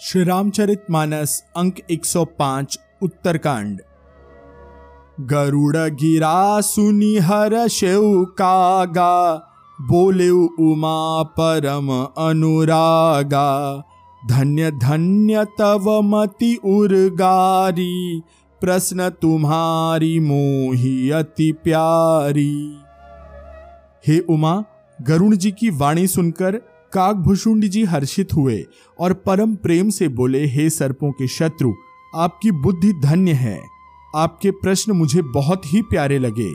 श्री रामचरित मानस अंक 105 उत्तरकांड। गरुड़ गिरा सुनी हर शेव कागा बोले उमा परम अनुरागा। धन्य धन्य तव मति उर्गारी, प्रश्न तुम्हारी मोही अति प्यारी। हे उमा, गरुण जी की वाणी सुनकर काकभूषुंड जी हर्षित हुए और परम प्रेम से बोले, हे सर्पों के शत्रु, आपकी बुद्धि धन्य है। आपके प्रश्न मुझे बहुत ही प्यारे लगे।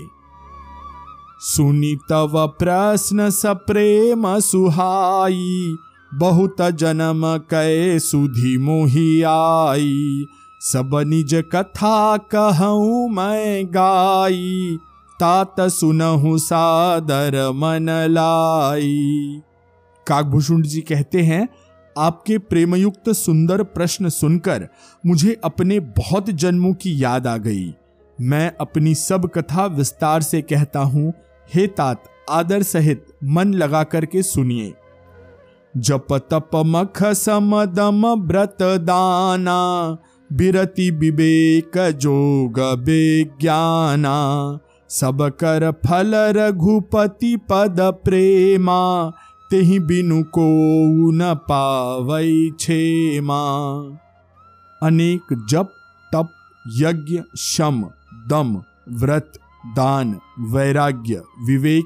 सुनी तव प्रश्न सप्रेम सुहाई, बहुत जन्म कै सुधी मोही आई। सब निज कथा कहूँ मैं गाई, तात सुनहु सादर मन लाई। काकभूषुंड जी कहते हैं, आपके प्रेमयुक्त सुंदर प्रश्न सुनकर मुझे अपने बहुत जन्मों की याद आ गई। मैं अपनी सब कथा विस्तार से कहता हूँ, हे तात, आदर सहित मन लगा करके सुनिए। जप तप मख समदम व्रत दाना, बिरति विवेक जोग विज्ञाना, सब कर फल रघुपति पद प्रेमा तेहि बिनु को न पावई छेमा अनेक जप, तप, यज्ञ, शम, दम, व्रत, दान, वैराग्य, विवेक,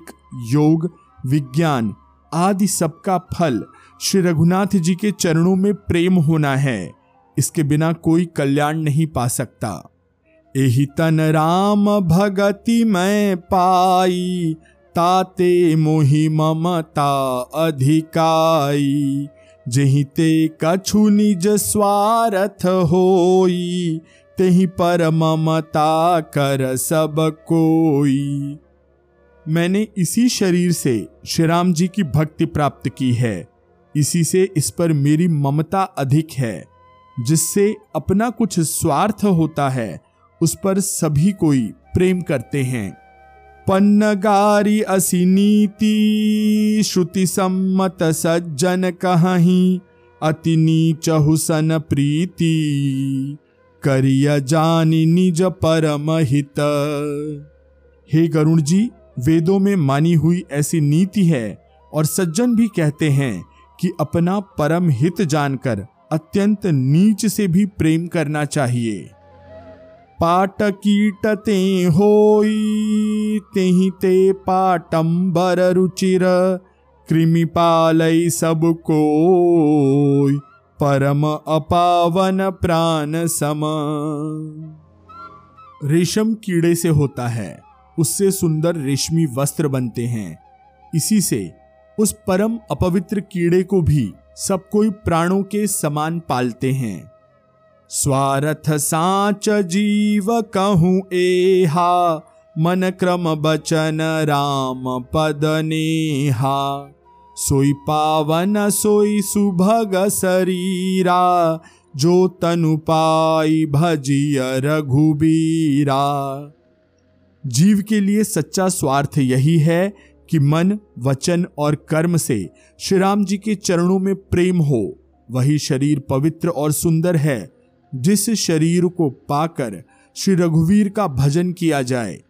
योग, विज्ञान आदि सबका फल श्री रघुनाथ जी के चरणों में प्रेम होना है। इसके बिना कोई कल्याण नहीं पा सकता। एहि तन राम भगति मैं पाई ताते मोहि ममता अधिकाई, जही ते कछु निज स्वार्थ होई, तेहि पर ममता कर सब कोई। मैंने इसी शरीर से श्री राम जी की भक्ति प्राप्त की है। इसी से इस पर मेरी ममता अधिक है। जिससे अपना कुछ स्वार्थ होता है, उस पर सभी कोई प्रेम करते हैं। पन्नगारी असी नीति श्रुति सम्मत सज्जन कहीं अति नीच हुसन प्रीति, करिय जानी निज परम हित। हे गरुण जी वेदों में मानी हुई ऐसी नीति है और सज्जन भी कहते हैं कि अपना परम हित जानकर अत्यंत नीच से भी प्रेम करना चाहिए। पाट कीट ते होई तेहि ते पाटंबर रुचिर कृमि पालई सबको परम अपावन प्राण सम। रेशम कीड़े से होता है, उससे सुंदर रेशमी वस्त्र बनते हैं। इसी से उस परम अपवित्र कीड़े को भी सब कोई प्राणों के समान पालते हैं। स्वार्थ साच जीव कहूँ एहा, मन क्रम बचन राम पद नेहा। सोई पावन, सोई सुभग शरीरा, जो तनु पाई भजिय रघुबीरा। जीव के लिए सच्चा स्वार्थ यही है कि मन, वचन और कर्म से श्री राम जी के चरणों में प्रेम हो। वही शरीर पवित्र और सुंदर है। जिस शरीर को पाकर श्री रघुवीर का भजन किया जाए,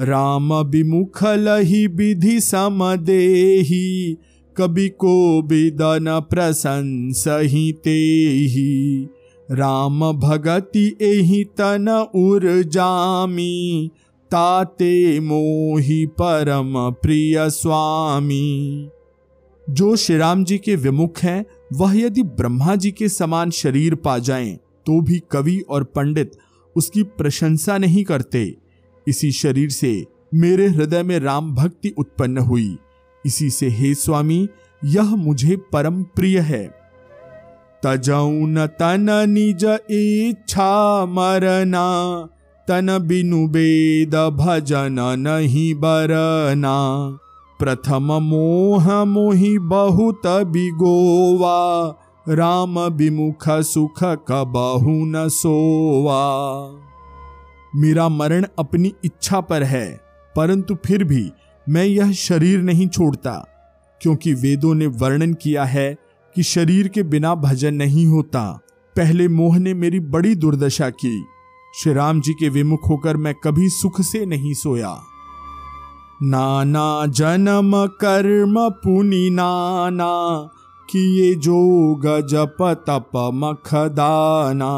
राम विमुख लही विधि सम समदेही कभी को विदन प्रशंस ही राम भगति एहि तन उर जामी ताते मोहि परम प्रिय स्वामी। जो श्री राम जी के विमुख हैं, वह यदि ब्रह्मा जी के समान शरीर पा जाएँ तो भी कवि और पंडित उसकी प्रशंसा नहीं करते। इसी शरीर से मेरे हृदय में राम भक्ति उत्पन्न हुई। इसी से, हे स्वामी, यह मुझे परम प्रिय है। तजौन तन निज इच्छा मरना, तन बिनु वेद भजन नहीं बरना। प्रथम मोह मोहि बहुत बिगोवा राम विमुख सुख कबहु न सोवा। मेरा मरण अपनी इच्छा पर है, परंतु फिर भी मैं यह शरीर नहीं छोड़ता, क्योंकि वेदों ने वर्णन किया है कि शरीर के बिना भजन नहीं होता। पहले मोह ने मेरी बड़ी दुर्दशा की। श्री राम जी के विमुख होकर मैं कभी सुख से नहीं सोया। नाना जन्म कर्म पुनि नाना किए जोग जप तप मखदाना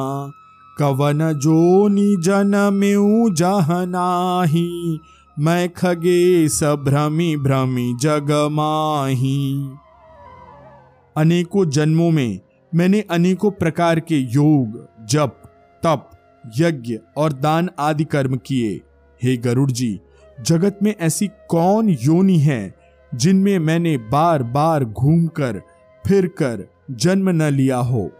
कवन जो निजन में जहनाही मैं खगे सभ्रमी भ्रमी जग माही। अनेकों जन्मों में मैंने अनेकों प्रकार के योग, जप, तप, यज्ञ और दान आदि कर्म किए। हे गरुड़ जी, जगत में ऐसी कौन योनि है जिनमें मैंने बार बार घूमकर फिर कर जन्म न लिया हो।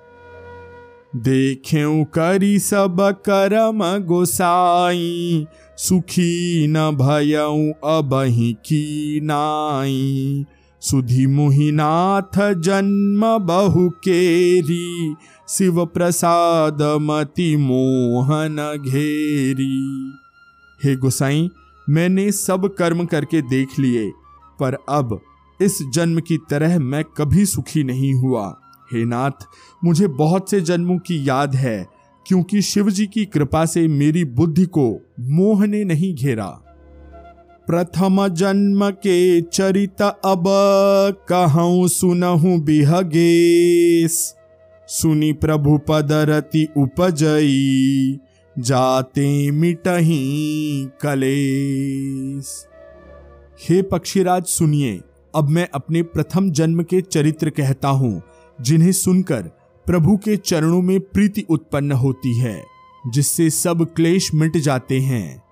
देखें करी सब करम गोसाई, सुखी न भयऊ अबही की नाई। सुधि मुहिनाथ जन्म बहु केरी, शिव प्रसाद मति मोहन घेरी। हे गोसाई, मैंने सब कर्म करके देख लिए, पर अब इस जन्म की तरह मैं कभी सुखी नहीं हुआ। हे नाथ, मुझे बहुत से जन्मों की याद है, क्योंकि शिव जी की कृपा से मेरी बुद्धि को मोह ने नहीं घेरा। प्रथम जन्म के चरित अब कहूँ सुनहु बिहगेश। सुनी प्रभु पदरति उपजई, जाते मिटही कलेस हे पक्षीराज, सुनिए। अब मैं अपने प्रथम जन्म के चरित्र कहता हूँ, जिन्हें सुनकर प्रभु के चरणों में प्रीति उत्पन्न होती है, जिससे सब क्लेश मिट जाते हैं।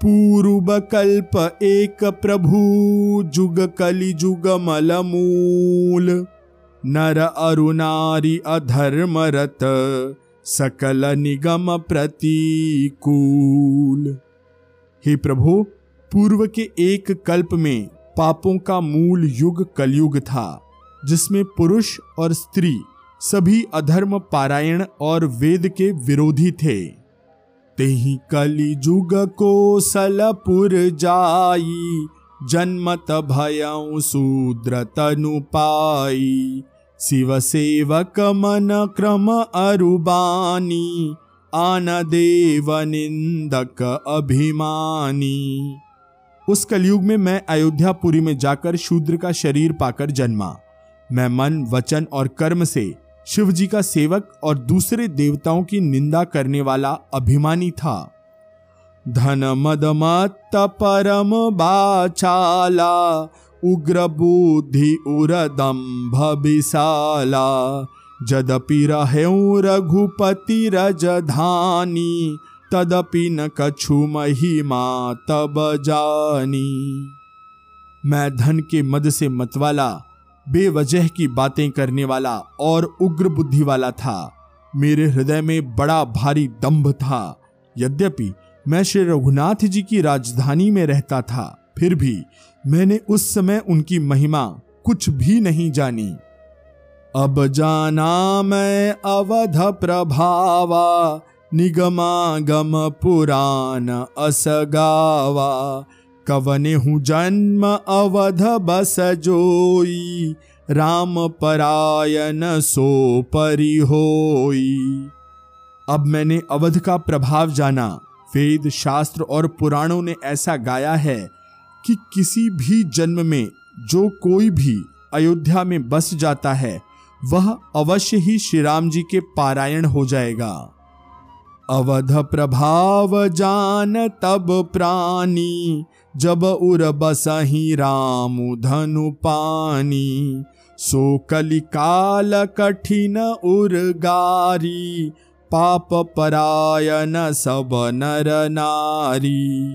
पूर्व कल्प एक प्रभु, जुग कलि जुग मलमूल नर अरुणारी अधर्मरत सकल निगम प्रतिकूल। हे प्रभु, पूर्व के एक कल्प में पापों का मूल युग कलयुग था, जिसमें पुरुष और स्त्री सभी अधर्म, पारायण और वेद के विरोधी थे। तेही कलि जुग को सलपुर जाई, जन्मत भयऊ शूद्र तनु पाई। शिव सेवक मन क्रम अरुबानी, आन देव निंदक अभिमानी। उस कलयुग में मैं अयोध्यापुरी में जाकर शूद्र का शरीर पाकर जन्मा। मैं मन, वचन और कर्म से शिव जी का सेवक और दूसरे देवताओं की निंदा करने वाला अभिमानी था। धन, मद मत परम, बाचाला, उग्र बुद्धि उरदम्भ विशाला, जदपि रहे रघुपति, रजधानी तदपि न कछु महिमा, तब जानी। मैं धन के मद से मतवाला, बेवजह की बातें करने वाला और उग्र बुद्धि वाला था। मेरे हृदय में बड़ा भारी दंभ था। यद्यपि मैं श्री रघुनाथ जी की राजधानी में रहता था, फिर भी मैंने उस समय उनकी महिमा कुछ भी नहीं जानी। अब जाना मैं अवध प्रभावा निगमागम पुराण असगावा। कवने हूँ जन्म अवध बस जोई। राम परायन सो परि होई। अब मैंने अवध का प्रभाव जाना। वेद, शास्त्र और पुराणों ने ऐसा गाया है कि किसी भी जन्म में जो कोई भी अयोध्या में बस जाता है, वह अवश्य ही श्री राम जी के पारायण हो जाएगा। अवध प्रभाव जान तब प्राणी, जब उर बसही राम धनु पानी। सो कलिकाल कठिन उर्गारी पाप परायण सब नर नारी।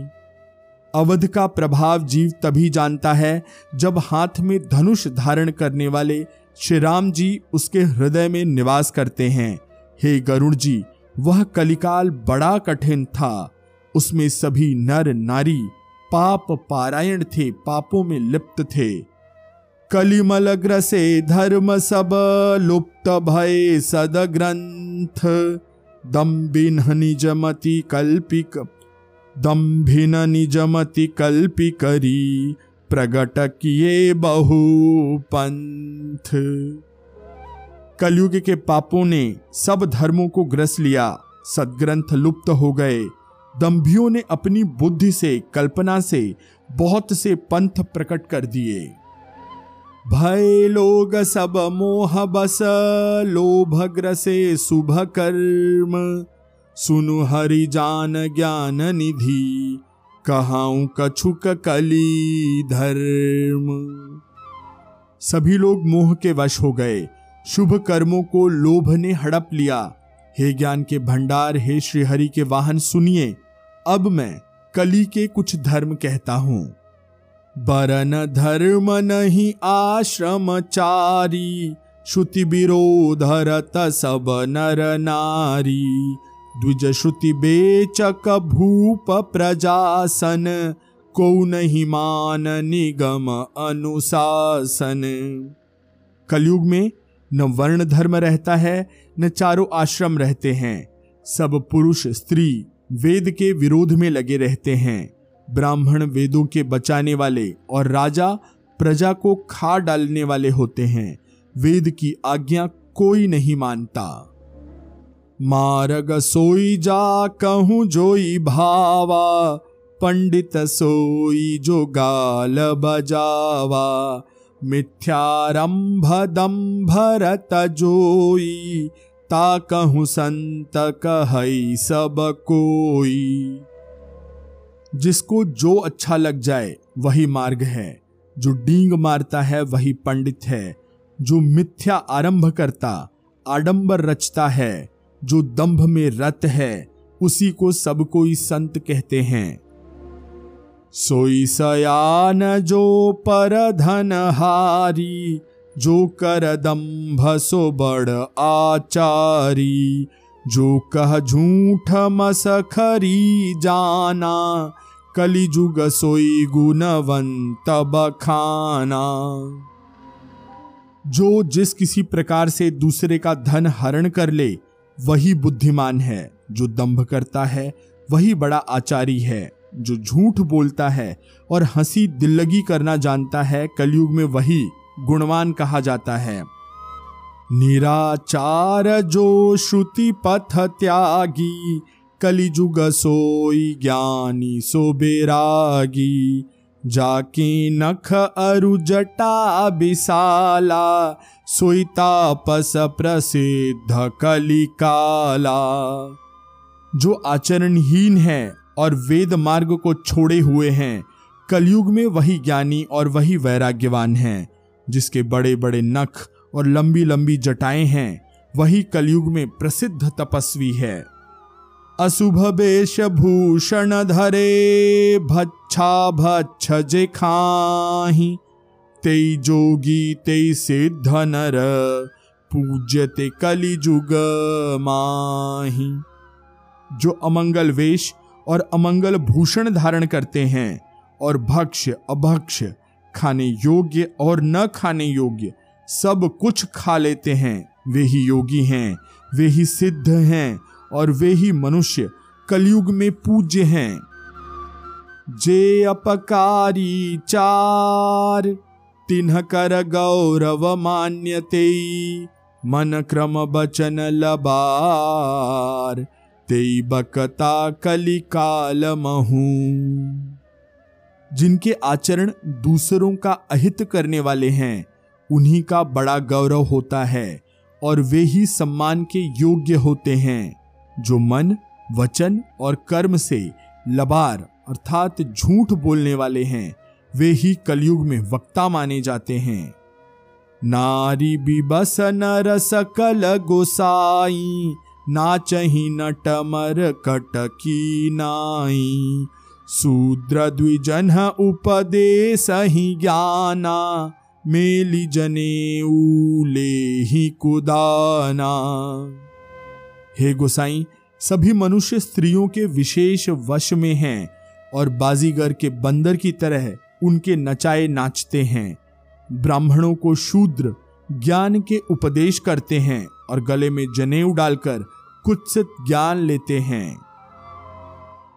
अवध का प्रभाव जीव तभी जानता है, जब हाथ में धनुष धारण करने वाले श्री राम जी उसके हृदय में निवास करते हैं। हे गरुड़ जी वह कलिकाल बड़ा कठिन था। उसमें सभी नर, नारी, पाप पारायण थे, पापों में लिप्त थे। कलिमल ग्रसे धर्म सब लुप्त भय सद ग्रंथ दम्बिन निजमति कल्पिक, दम्भिन निजमति कल्पि करी प्रगट किए बहु पंथ कलयुग के पापों ने सब धर्मों को ग्रस लिया। सदग्रंथ लुप्त हो गए। दम्भियों ने अपनी बुद्धि से, कल्पना से, बहुत से पंथ प्रकट कर दिए। भय लोग सब मोह बस, लोभ ग्रसे शुभ कर्म। सुनु हरि जान ज्ञान निधि, कहाऊ कछुक कली धर्म। सभी लोग मोह के वश हो गए। शुभ कर्मों को लोभ ने हड़प लिया। हे ज्ञान के भंडार, हे श्रीहरि के वाहन सुनिए। अब मैं कली के कुछ धर्म कहता हूँ। बरन धर्म नहीं आश्रम चारी श्रुति विरोधरत सब नर नारी। द्विज श्रुति बेचक भूप प्रजासन, को नहीं मान निगम अनुशासन। कलयुग में न वर्ण धर्म रहता है, न चारों आश्रम रहते हैं। सब पुरुष, स्त्री, वेद के विरोध में लगे रहते हैं। ब्राह्मण वेदों के बचाने वाले और राजा प्रजा को खा डालने वाले होते हैं। वेद की आज्ञा कोई नहीं मानता। मारग सोई जा, कहूँ जोई भावा, पंडित सोई जो गाल बजावा। मिथ्यारंभ दम्भरत जोई ता कहूँ संत कह सब कोई। जिसको जो अच्छा लग जाए, वही मार्ग है। जो डींग मारता है, वही पंडित है। जो मिथ्या आरंभ करता, आडंबर रचता है। जो दंभ में रत है, उसी को सब कोई संत कहते हैं। सोई सयान जो पर धन हारी जो कर दम्भ सो बड़ आचारी, जो कह झूठ मस खरी जाना कली जुग सोई गुणवंत बखाना। जो जिस किसी प्रकार से दूसरे का धन हरण कर ले, वही बुद्धिमान है, जो दंभ करता है, वही बड़ा आचारी है। जो झूठ बोलता है और हँसी दिल्लगी करना जानता है, कलयुग में वही गुणवान कहा जाता है। निराचार जो श्रुति पथ त्यागी, कलिजुग सोई ज्ञानी सो बेरागी, जाके नख अरु जटा विशाला सोई तापस प्रसिद्ध कलिकाला। जो आचरणहीन है और वेद मार्ग को छोड़े हुए हैं। कलयुग में वही ज्ञानी और वही वैराग्यवान हैं, जिसके बड़े बड़े नख और लंबी लंबी जटाएँ हैं, वही कलयुग में प्रसिद्ध तपस्वी है। अशुभ वेश भूषण धरे भच्छा भच्छ जे खाही तेई जोगी तेई सिद्ध नर, पूज्यते कलिजुग माही। जो अमंगल वेश और अमंगल भूषण धारण करते हैं और भक्ष अभक्ष खाने योग्य और न खाने योग्य, सब कुछ खा लेते हैं। वे ही योगी हैं, वे ही सिद्ध हैं और वे ही मनुष्य, कलयुग में पूज्य हैं। जे अपकारी चार, तिन्ह कर गौरव मान्यते, मन क्रम बचन लबार। तेई बकता कलिकाल महू जिनके आचरण दूसरों का अहित करने वाले हैं, उन्हीं का बड़ा गौरव होता है और वे ही सम्मान के योग्य होते हैं, जो मन, वचन और कर्म से लबार अर्थात झूठ बोलने वाले हैं, वे ही कलयुग में वक्ता माने जाते हैं। नारी बिबस नर सकल गोसाई नाचही नटमर कटकी नाई। शूद्र द्विजन उपदेश ही ज्ञाना, मेली जने उले ही कुदाना। हे गोसाई, सभी मनुष्य स्त्रियों के विशेष वश में हैं और बाजीगर के बंदर की तरह उनके नचाए नाचते हैं। ब्राह्मणों को शूद्र ज्ञान के उपदेश करते हैं और गले में जनेऊ डालकर कुत्सित ज्ञान लेते हैं।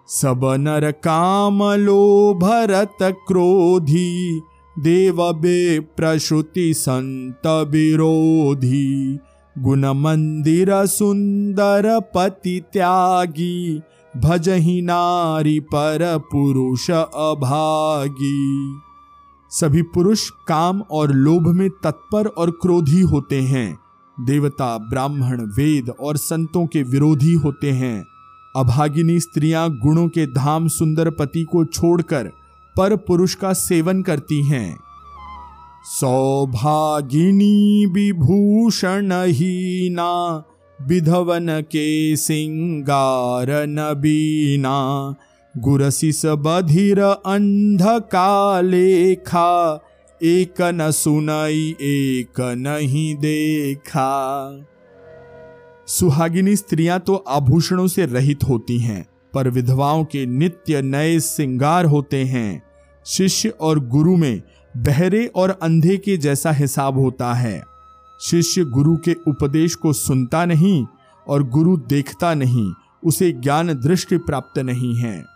सब नर काम लो भरत क्रोधी, देव बे प्रसुति संत विरोधी। गुण मंदिर सुंदर पति त्यागी भजही नारी पर पुरुष अभागी। सभी पुरुष काम और लोभ में तत्पर और क्रोधी होते हैं। देवता, ब्राह्मण, वेद और संतों के विरोधी होते हैं। अभागिनी स्त्रियाँ गुणों के धाम सुंदर पति को छोड़कर पर पुरुष का सेवन करती हैं। सौभागिनी विभूषण हीना, विधवन के सिंगार नबीना, गुरसिस बधिर अंध कालेखा एक न सुनाई एक नहीं देखा सुहागिनी स्त्रियाँ तो आभूषणों से रहित होती हैं पर विधवाओं के नित्य नए श्रृंगार होते हैं शिष्य और गुरु में बहरे और अंधे के जैसा हिसाब होता है शिष्य गुरु के उपदेश को सुनता नहीं और गुरु देखता नहीं उसे ज्ञान दृष्टि प्राप्त नहीं है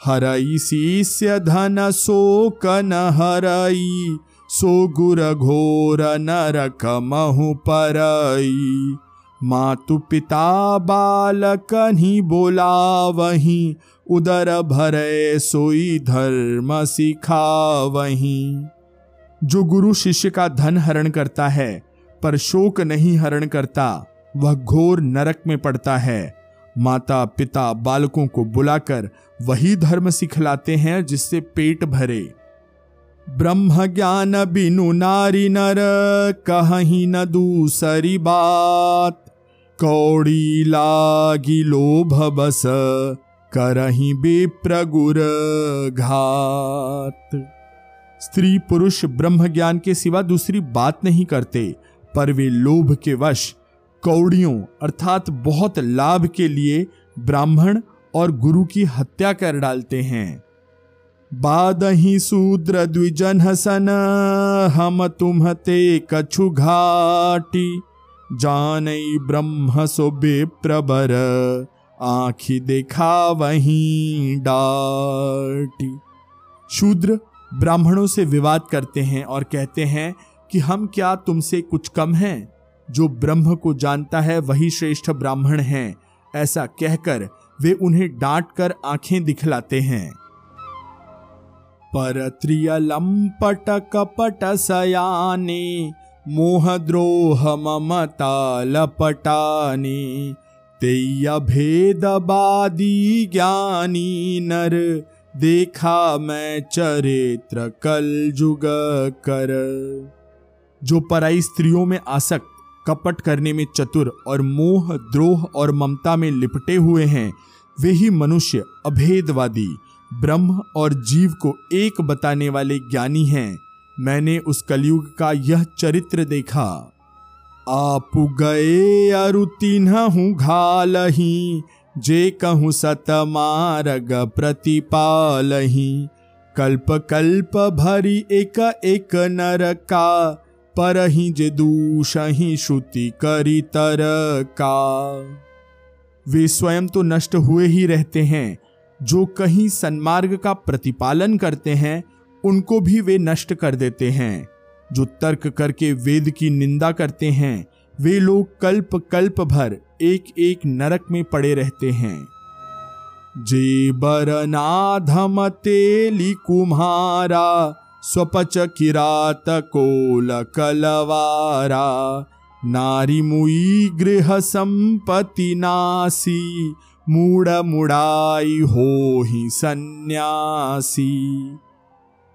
हरई शिष्य धन शोक न हरई, सो गुर घोर नरक महु परई। मातु पिता बालक ही बोला वही उदर भरे सोई धर्म सिखा वही जो गुरु शिष्य का धन हरण करता है, पर शोक नहीं हरण करता, वह घोर नरक में पड़ता है। माता पिता बालकों को बुलाकर वही धर्म सिखलाते हैं जिससे पेट भरे। ब्रह्म ज्ञान बिनु नारी नर, कहीं न दूसरी बात। कौड़ी लागी लोभ बस, करही बेप्रगुर घात। स्त्री पुरुष ब्रह्म ज्ञान के सिवा दूसरी बात नहीं करते, पर वे लोभ के वश कौड़ियों, अर्थात बहुत लाभ के लिए ब्राह्मण और गुरु की हत्या कर डालते हैं। बाद ही शूद्र द्विजन हसन, हम तुम ते कछु घाटी। जान ब्रह्म सो बेप्रबर आखी देखा वहीं डाटी। शूद्र ब्राह्मणों से विवाद करते हैं और कहते हैं कि हम क्या तुमसे कुछ कम हैं? जो ब्रह्म को जानता है वही श्रेष्ठ ब्राह्मण हैं, ऐसा कहकर वे उन्हें डांट कर आँखें दिखलाते हैं। पर त्रियलंपट कपट सयाने मोह द्रोह ममता लपटाने तेय भेदबादी ज्ञानी नर, देखा मैं चरित्र कल जुग कर जो पराई स्त्रियों में आसक्त कपट करने में चतुर और मोह, द्रोह और ममता में लिपटे हुए हैं। वे ही मनुष्य, अभेदवादी, ब्रह्म और जीव को एक बताने वाले ज्ञानी हैं। मैंने उस कलयुग का यह चरित्र देखा। आप गए अरु तिन्हु घालही, जे कहूँ सत मार्ग प्रतिपालही। कल्प कल्प भरी एक एक नर का पर ही जे दूष ही श्रुति करी तर का वे स्वयं तो नष्ट हुए ही रहते हैं, जो कहीं सन्मार्ग का प्रतिपालन करते हैं, उनको भी वे नष्ट कर देते हैं। जो तर्क करके वेद की निंदा करते हैं, वे लोग कल्प कल्प भर एक एक नरक में पड़े रहते हैं। जे बरनाधम तेली कुम्हारा स्वपच किरात कोल कलवारा नारी मुई गृह संपत्ति नासी मूड मुड़ाई हो ही सन्यासी।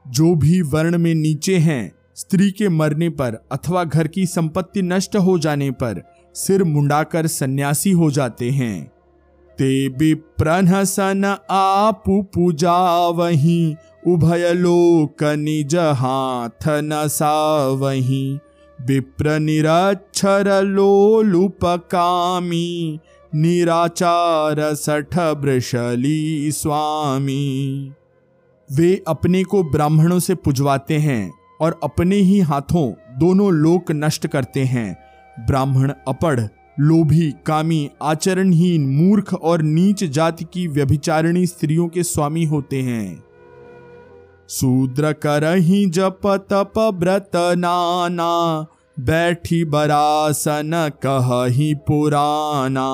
जो भी वर्ण में नीचे हैं, स्त्री के मरने पर अथवा घर की संपत्ति नष्ट हो जाने पर सिर मुंडाकर सन्यासी हो जाते हैं। ते विप्रन सन आप पूजा वही उभय लोक निज हाथ न वही विप्र निरक्षर लोलुपकामी, निराचार सठ वृषली स्वामी। वे अपने को ब्राह्मणों से पुजवाते हैं और अपने ही हाथों दोनों लोक नष्ट करते हैं। ब्राह्मण अपढ़, लोभी, कामी, आचरणहीन, मूर्ख और नीच जाति की व्यभिचारिणी स्त्रियों के स्वामी होते हैं। शूद्र कर ही जप तप व्रत नाना, बैठी बरासन कही पुराना।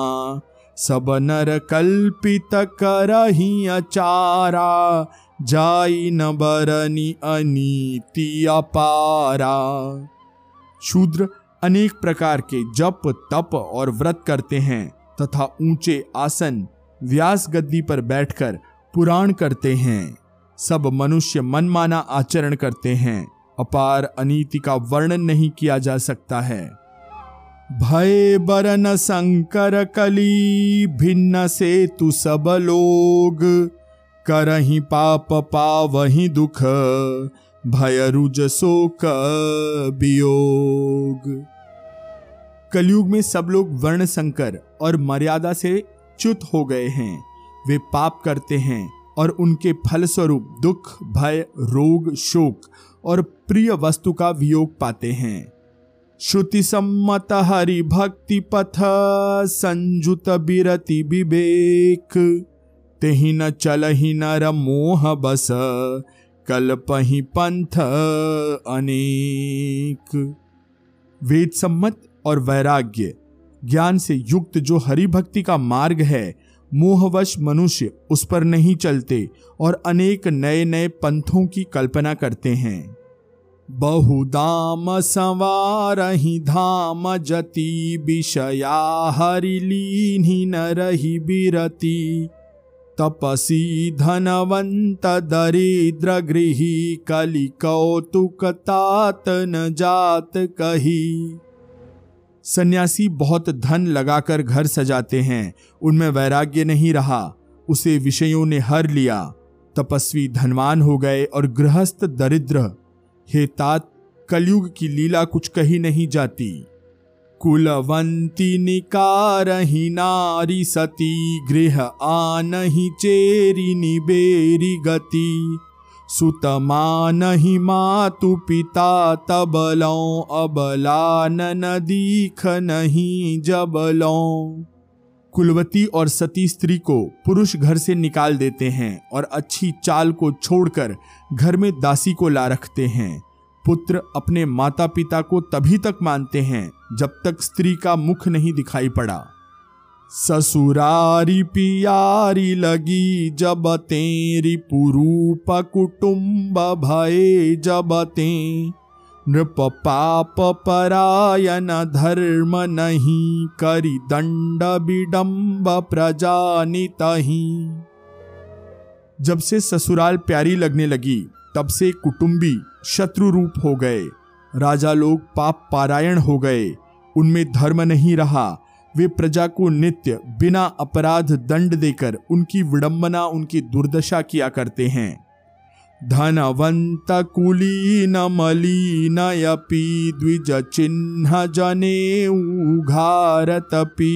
सब नर कल्पित करही अचारा, जाई न बरनी अनीति अपारा। शूद्र अनेक प्रकार के जप, तप और व्रत करते हैं तथा ऊँचे आसन व्यास गद्दी पर बैठकर पुराण करते हैं। सब मनुष्य मनमाना आचरण करते हैं। अपार अनीति का वर्णन नहीं किया जा सकता है। भय बरन संकर कली, भिन्न से तु सब लोग। करही पाप पावही दुख, भय रुज शोक वियोग। कलयुग में सब लोग वर्ण संकर और मर्यादा से च्युत हो गए हैं। वे पाप करते हैं। और उनके फलस्वरूप दुख, भय, रोग, शोक और प्रिय वस्तु का वियोग पाते हैं। श्रुति सम्मत हरि भक्ति पथ संजुत बिरति विवेक। तेहि न चलहि नर मोह बस कल्पहि पंथ अनेक। वेद सम्मत और वैराग्य, ज्ञान से युक्त जो हरि भक्ति का मार्ग है मोहवश मनुष्य उस पर नहीं चलते और अनेक नए नए पंथों की कल्पना करते हैं। बहुदाम संवारहि धाम जति, विषया हरिलीनि न रही बिरति तपसी धनवंत दरिद्र गृही, कलि न जात कही। सन्यासी बहुत धन लगाकर घर सजाते हैं। उनमें वैराग्य नहीं रहा। उसे विषयों ने हर लिया। तपस्वी धनवान हो गए और गृहस्थ दरिद्र। हे तात, कलयुग की लीला कुछ कही नहीं जाती। कुलवंती निकारही नारी सती, गृह आनहि चेरी निबेरी गति। सुतमानहि मातु पिता तबलों, अबलान नदीख नहीं जबलों। कुलवती और सती स्त्री को पुरुष घर से निकाल देते हैं और अच्छी चाल को छोड़कर घर में दासी को ला रखते हैं। पुत्र अपने माता पिता को तभी तक मानते हैं जब तक स्त्री का मुख नहीं दिखाई पड़ा। ससुरारी पियारी लगी जब तेरी पुरूप कुटुंब भये जब ते। नृप पाप परायण धर्म नहीं करी दंड विडम्ब प्रजानित जब से ससुराल प्यारी लगने लगी, तब से कुटुंबी शत्रु रूप हो गए। राजा लोग पाप पारायण हो गए। उनमें धर्म नहीं रहा। वे प्रजा को नित्य, बिना अपराध दंड देकर उनकी विडंबना, उनकी दुर्दशा किया करते हैं। धनवंत कुलीन मलीन यपि द्विज चिन्ह जने उघारतपि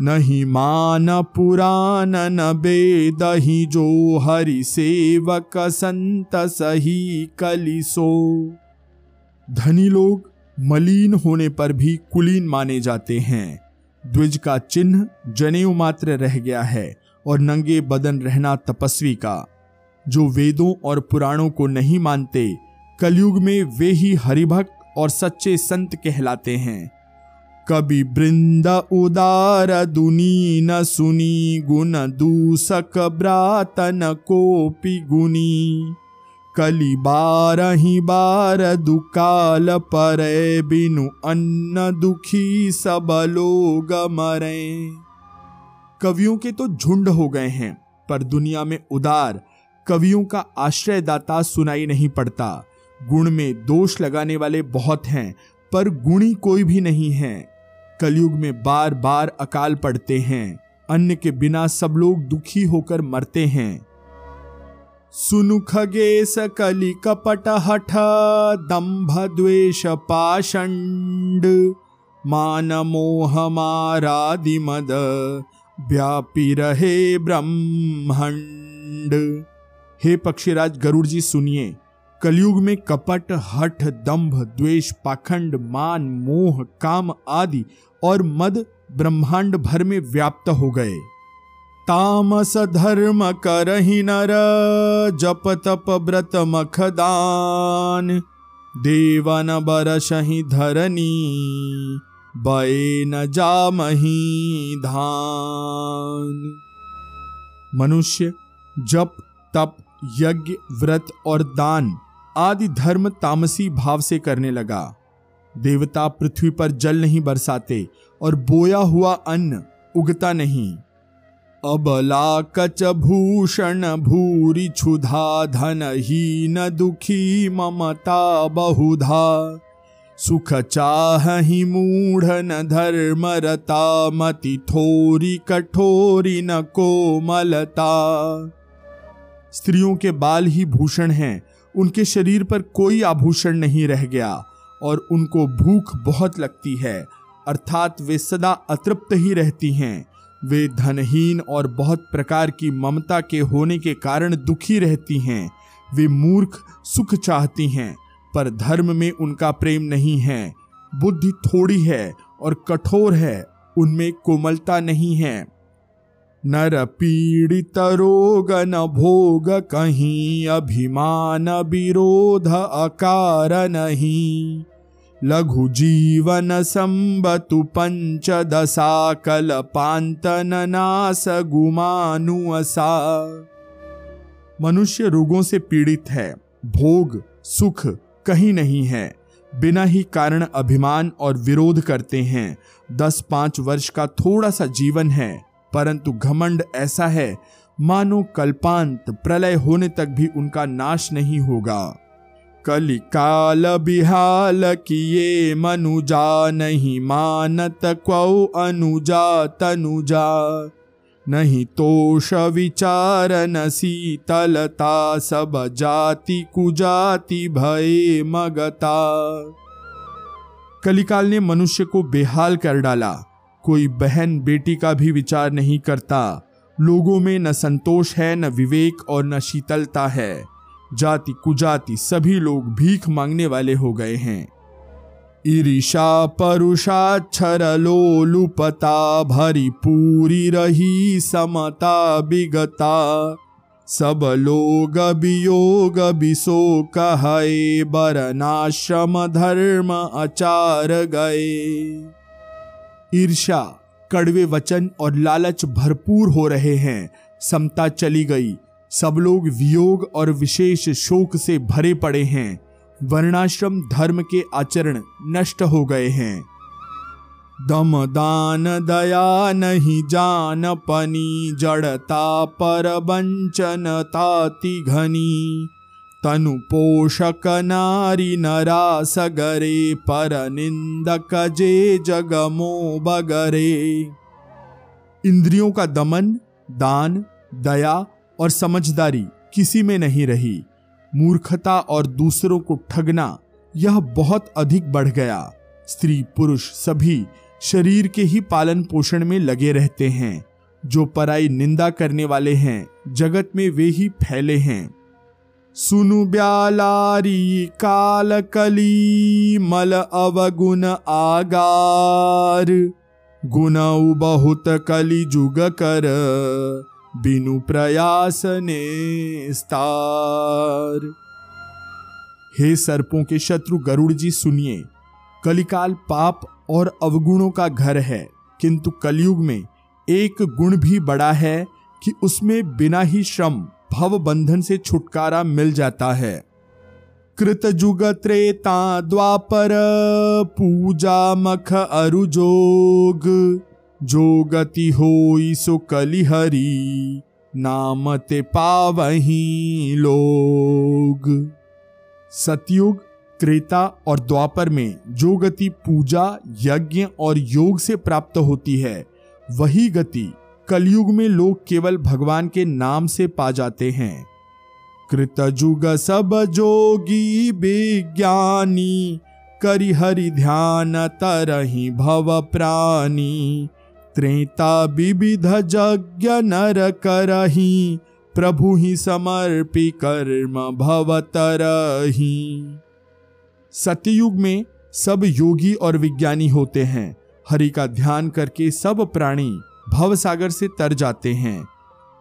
नहीं मान पुराण न बेदही जो हरि सेवक संत सही कलिसो। धनी लोग मलिन होने पर भी कुलीन माने जाते हैं। द्विज का चिन्ह जनेऊ मात्र रह गया है और नंगे बदन रहना तपस्वी का। जो वेदों और पुराणों को नहीं मानते, कलयुग में वे ही हरिभक्त और सच्चे संत कहलाते हैं। कभी बृंद उदार दुनी न सुनी, गुण दूसक ब्रातन कोपी गुनी। कली बार ही बार दुकाल पर, बिनु अन्न दुखी सब लोग मरे। कवियों के तो झुंड हो गए हैं, पर दुनिया में उदार, कवियों का आश्रयदाता सुनाई नहीं पड़ता। गुण में दोष लगाने वाले बहुत हैं, पर गुणी कोई भी नहीं है। कलयुग में बार बार अकाल पड़ते हैं, अन्न के बिना सब लोग दुखी होकर मरते हैं। सुनु खगेश कपट हठ दंभ द्वेष पाषंड मान मोह मारादि मद व्यापी रहे ब्रह्मंड हे पक्षीराज गरुड़ जी सुनिए। कलयुग में कपट, हठ दंभ द्वेष पाखंड मान, मोह, काम आदि और मद ब्रह्मांड भर में व्याप्त हो गए। तामस धर्म करही नर, जप तप व्रत मखदान। देवन बरसही धरनी बे न जामही धान। मनुष्य, जप, तप, यज्ञ, व्रत और दान आदि धर्म तामसी भाव से करने लगा। देवता पृथ्वी पर जल नहीं बरसाते और बोया हुआ अन्न उगता नहीं। अबला कच भूषण भूरी क्षुधा धन ही न दुखी ममता बहुधा। सुख चाह मूढ़ न धर्म रता मति थोरी कठोरी न कोमलता। स्त्रियों के बाल ही भूषण हैं, उनके शरीर पर कोई आभूषण नहीं रह गया, और उनको भूख बहुत लगती है, अर्थात वे सदा अतृप्त ही रहती हैं। वे धनहीन और बहुत प्रकार की ममता के होने के कारण दुखी रहती हैं। वे मूर्ख, सुख चाहती हैं, पर धर्म में उनका प्रेम नहीं है। बुद्धि थोड़ी है और कठोर है, उनमें कोमलता नहीं है। नर पीड़ित रोग न भोग, कहीं अभिमान विरोध अकार नहीं। लघु जीवन संबतु पंच दशा कल्पांतन नास गुमानुअसा मनुष्य रोगों से पीड़ित है, भोग, सुख कहीं नहीं है। बिना ही कारण अभिमान और विरोध करते हैं। दस पाँच वर्ष का थोड़ा सा जीवन है, परंतु घमंड ऐसा है, मानो कल्पांत प्रलय होने तक भी उनका नाश नहीं होगा। कलिकाल बिहाल किए मनुजा नहीं मानत क्व अनुजा तनुजा। नहीं तोष विचार न शीतलता सब जाति कुजाति भय मगता। कलिकाल ने मनुष्य को बेहाल कर डाला। कोई बहन बेटी का भी विचार नहीं करता। लोगों में न संतोष है, न विवेक और न शीतलता है। जाति कुजाति सभी लोग भीख मांगने वाले हो गए हैं। ईर्षा परुषाक्षर लोलुपता भरी पूरी रही समता, बिगता। सब लोग वियोग विशो कहे बरनाश्रम धर्म आचार गए। ईर्षा कड़वे वचन और लालच भरपूर हो रहे हैं। समता चली गई सब लोग वियोग और विशेष शोक से भरे पड़े हैं। वर्णाश्रम धर्म के आचरण नष्ट हो गए हैं। दम दान दया नहीं जान पनी जड़ता पर वंचन ताति घनी। तनु पोषक नारी नरा सगरे पर निंदक जे जगमो बगरे। इंद्रियों का दमन, दान, दया और समझदारी किसी में नहीं रही। मूर्खता और दूसरों को ठगना यह बहुत अधिक बढ़ गया। स्त्री पुरुष सभी शरीर के ही पालन पोषण में लगे रहते हैं। जो पराई निंदा करने वाले हैं, जगत में वे ही फैले हैं। सुनु ब्यालारी काल कली मल अवगुण आगार। गुण बहुत कली जुग कर। बिनु प्रयास ने स्तार। हे सर्पों के शत्रु गरुड़ जी, सुनिए, कलिकाल पाप और अवगुणों का घर है, किंतु कलयुग में एक गुण भी बड़ा है कि उसमें बिना ही श्रम भव बंधन से छुटकारा मिल जाता है। कृत जुग त्रेता द्वापर, पूजा मख, अरुजोग। जो गति हो सो कलिहरी नाम ते पावही लोग। सतयुग, त्रेता और द्वापर में जो गति पूजा, यज्ञ और योग से प्राप्त होती है, वही गति कलयुग में लोग केवल भगवान के नाम से पा जाते हैं। कृतजुग सब जोगी विज्ञानी करि हरि ध्यान तरही भव प्राणी। त्रेता विविध यज्ञ नर करही, प्रभु ही समर्पी कर्म भवतरही सतयुग में सब योगी और विज्ञानी होते हैं। हरि का ध्यान करके सब प्राणी भव सागर से तर जाते हैं।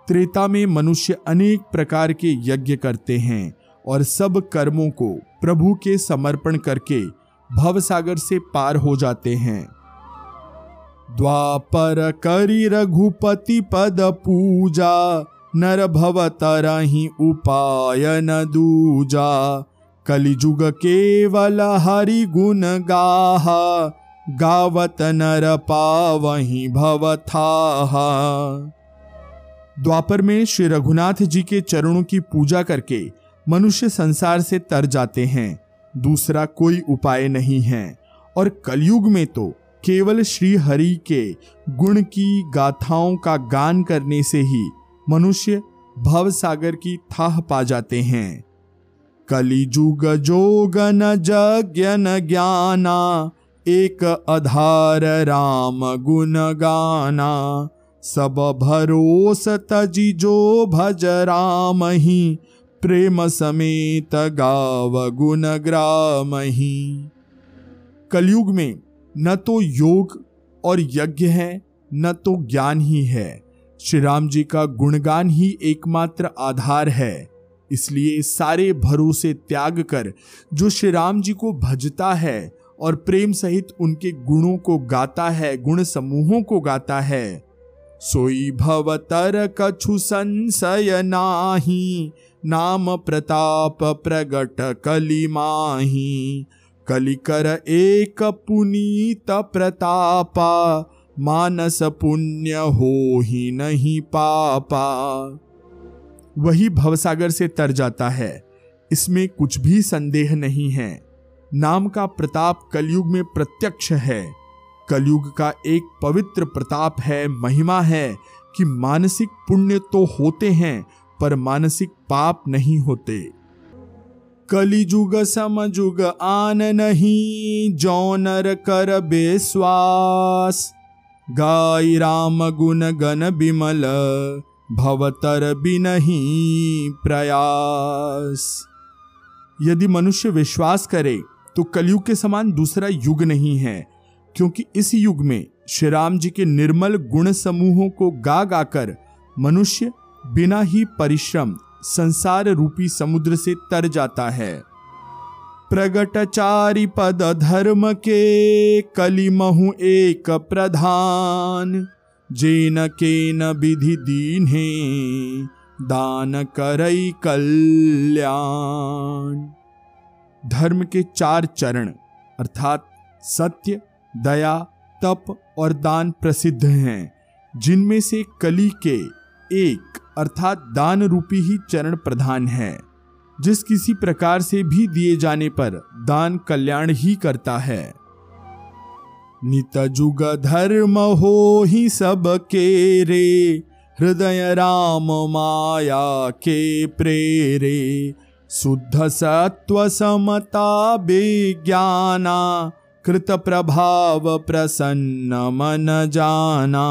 त्रेता में मनुष्य अनेक प्रकार के यज्ञ करते हैं और सब कर्मों को प्रभु के समर्पण करके भव सागर से पार हो जाते हैं। द्वापर करी रघुपति पद पूजा, नर भव तरही उपाय न दूजा। कलिजुग केवल हरि गुण गाहा, गावत नर पावही भव था द्वापर में श्री रघुनाथ जी के चरणों की पूजा करके मनुष्य संसार से तर जाते हैं। दूसरा कोई उपाय नहीं है। और कलयुग में तो केवल श्री हरि के गुण की गाथाओं का गान करने से ही मनुष्य भव सागर की थाह पा जाते हैं। कलिजुग जोग न जज्ञ न ज्ञाना, एक अधार राम गुण गाना। सब भरोस तजी जो भज राम ही, प्रेम समेत गाव गुण ग्राम ही। कलयुग में न तो योग और यज्ञ है, न तो ज्ञान ही है। श्री राम जी का गुणगान ही एकमात्र आधार है। इसलिए सारे भरोसे त्याग कर, जो श्री राम जी को भजता है और प्रेम सहित उनके गुणों को गाता है, गुण समूहों को गाता है, सोई भवतर कछु संशय नाही, नाम प्रताप प्रगट कली माही। कलिकर एक पुनीत प्रतापा, मानस पुण्य हो ही नहीं पापा। वही भवसागर से तर जाता है। इसमें कुछ भी संदेह नहीं है। नाम का प्रताप कलयुग में प्रत्यक्ष है। कलयुग का एक पवित्र प्रताप है, महिमा है कि मानसिक पुण्य तो होते हैं, पर मानसिक पाप नहीं होते। कलिजुग समजुग आन नहीं, जौनर कर बेस्वास। गाय राम गुण गण बिमल, भवतर बिनही प्रयास। यदि मनुष्य विश्वास करे तो कलयुग के समान दूसरा युग नहीं है, क्योंकि इस युग में श्री राम जी के निर्मल गुण समूहों को गा गाकर मनुष्य बिना ही परिश्रम संसार रूपी समुद्र से तर जाता है। प्रगट चारि पद धर्म के कलिमहु एक प्रधान। जेन के न विधि दीन है दान करई कल्याण। धर्म के चार चरण, अर्थात सत्य, दया, तप और दान प्रसिद्ध हैं, जिनमें से कली के एक अर्थात दान रूपी ही चरण प्रधान है, जिस किसी प्रकार से भी दिए जाने पर दान कल्याण ही करता है। नित जुग धर्म हो ही सब के रे, हृदय राम माया के प्रेरे। शुद्ध सत्व समता विज्ञाना, कृत प्रभाव प्रसन्न मन जाना।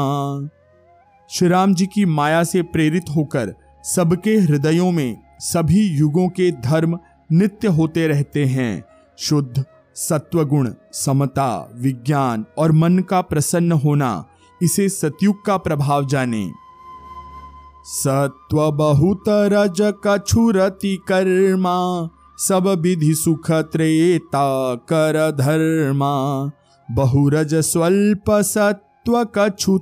श्री राम जी की माया से प्रेरित होकर सबके हृदयों में सभी युगों के धर्म नित्य होते रहते हैं। शुद्ध, सत्वगुण, समता, विज्ञान और मन का प्रसन्न होना, इसे सतयुग का प्रभाव जाने। सत्व बहुत रज कछुरति कर्मा सब विधि सुख त्रेता कर धर्मा। बहुरज स्वल्प सत्व कछु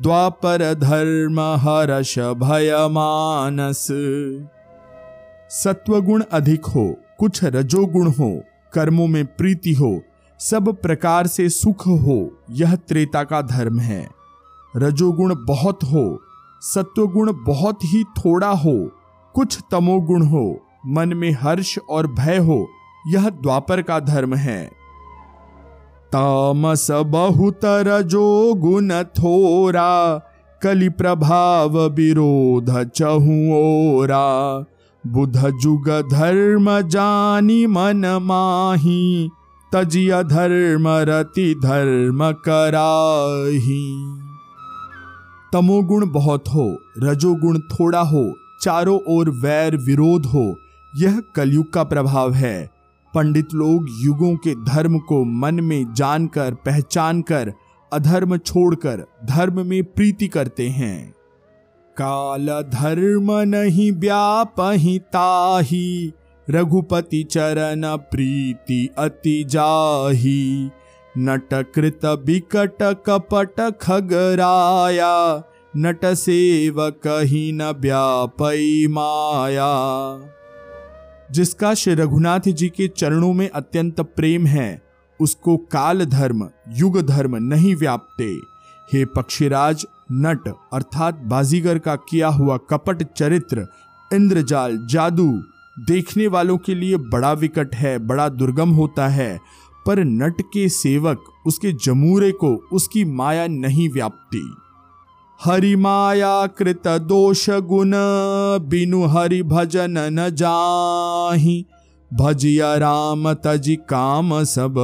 द्वापर धर्म हर्ष भय मानस सत्वगुण अधिक हो, कुछ रजोगुण हो, कर्मों में प्रीति हो, सब प्रकार से सुख हो, यह त्रेता का धर्म है। रजोगुण बहुत हो, सत्वगुण बहुत ही थोड़ा हो, कुछ तमोगुण हो, मन में हर्ष और भय हो, यह द्वापर का धर्म है। तामस बहुत रजो गुण थोरा कलि प्रभाव विरोध चहुओरा बुध जुग धर्म जानी मन माही, तजिय धर्म रति धर्म कराही। तमोगुण बहुत हो, रजोगुण थोड़ा हो, चारों ओर वैर विरोध हो, यह कलयुग का प्रभाव है। पंडित लोग युगों के धर्म को मन में जानकर पहचान कर अधर्म छोड़कर, धर्म में प्रीति करते हैं। काल धर्म नहीं व्यापही रघुपति चरण प्रीति अति जाही। नटकृत बिकट कपट खगराया, नट सेवक ही न व्यापई माया। जिसका श्री रघुनाथ जी के चरणों में अत्यंत प्रेम है, उसको काल धर्म युग धर्म नहीं व्यापते। हे पक्षीराज, नट अर्थात बाजीगर का किया हुआ कपट चरित्र, इंद्रजाल, जादू, देखने वालों के लिए बड़ा विकट है, बड़ा दुर्गम होता है, पर नट के सेवक, उसके जमूरे को उसकी माया नहीं व्यापती। हरि माया कृत दोष गुण बिनु हरि भजन न जाही। भजिया राम तजि काम सब,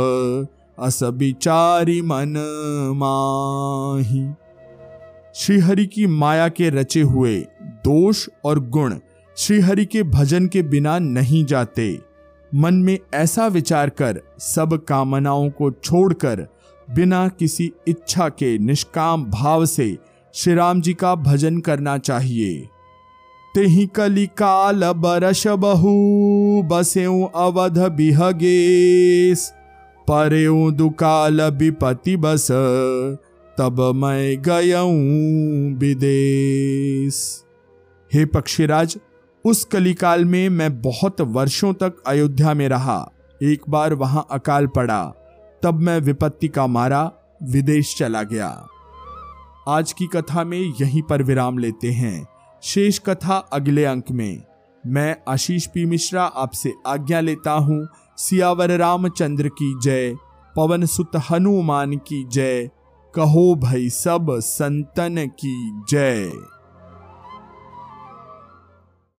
अस विचारी मन माही। श्रीहरि की माया के रचे हुए दोष और गुण श्रीहरि के भजन के बिना नहीं जाते। मन में ऐसा विचार कर सब कामनाओं को छोड़कर, बिना किसी इच्छा के निष्काम भाव से श्री राम जी का भजन करना चाहिए। तेहि कली काल बरस बहु, बसेऊ अवध बिहगेस। परेऊ दुकाल विपति बस, तब मैं गयऊ विदेश हे पक्षीराज, उस कलिकाल में मैं बहुत वर्षों तक अयोध्या में रहा। एक बार वहाँ अकाल पड़ा, तब मैं विपत्ति का मारा, विदेश चला गया। आज की कथा में यहीं पर विराम लेते हैं। शेष कथा अगले अंक में। मैं आशीष पी मिश्रा आपसे आज्ञा लेता हूँ। सियावर रामचंद्र की जय। पवन सुत हनुमान की जय। कहो भाई सब संतन की जय।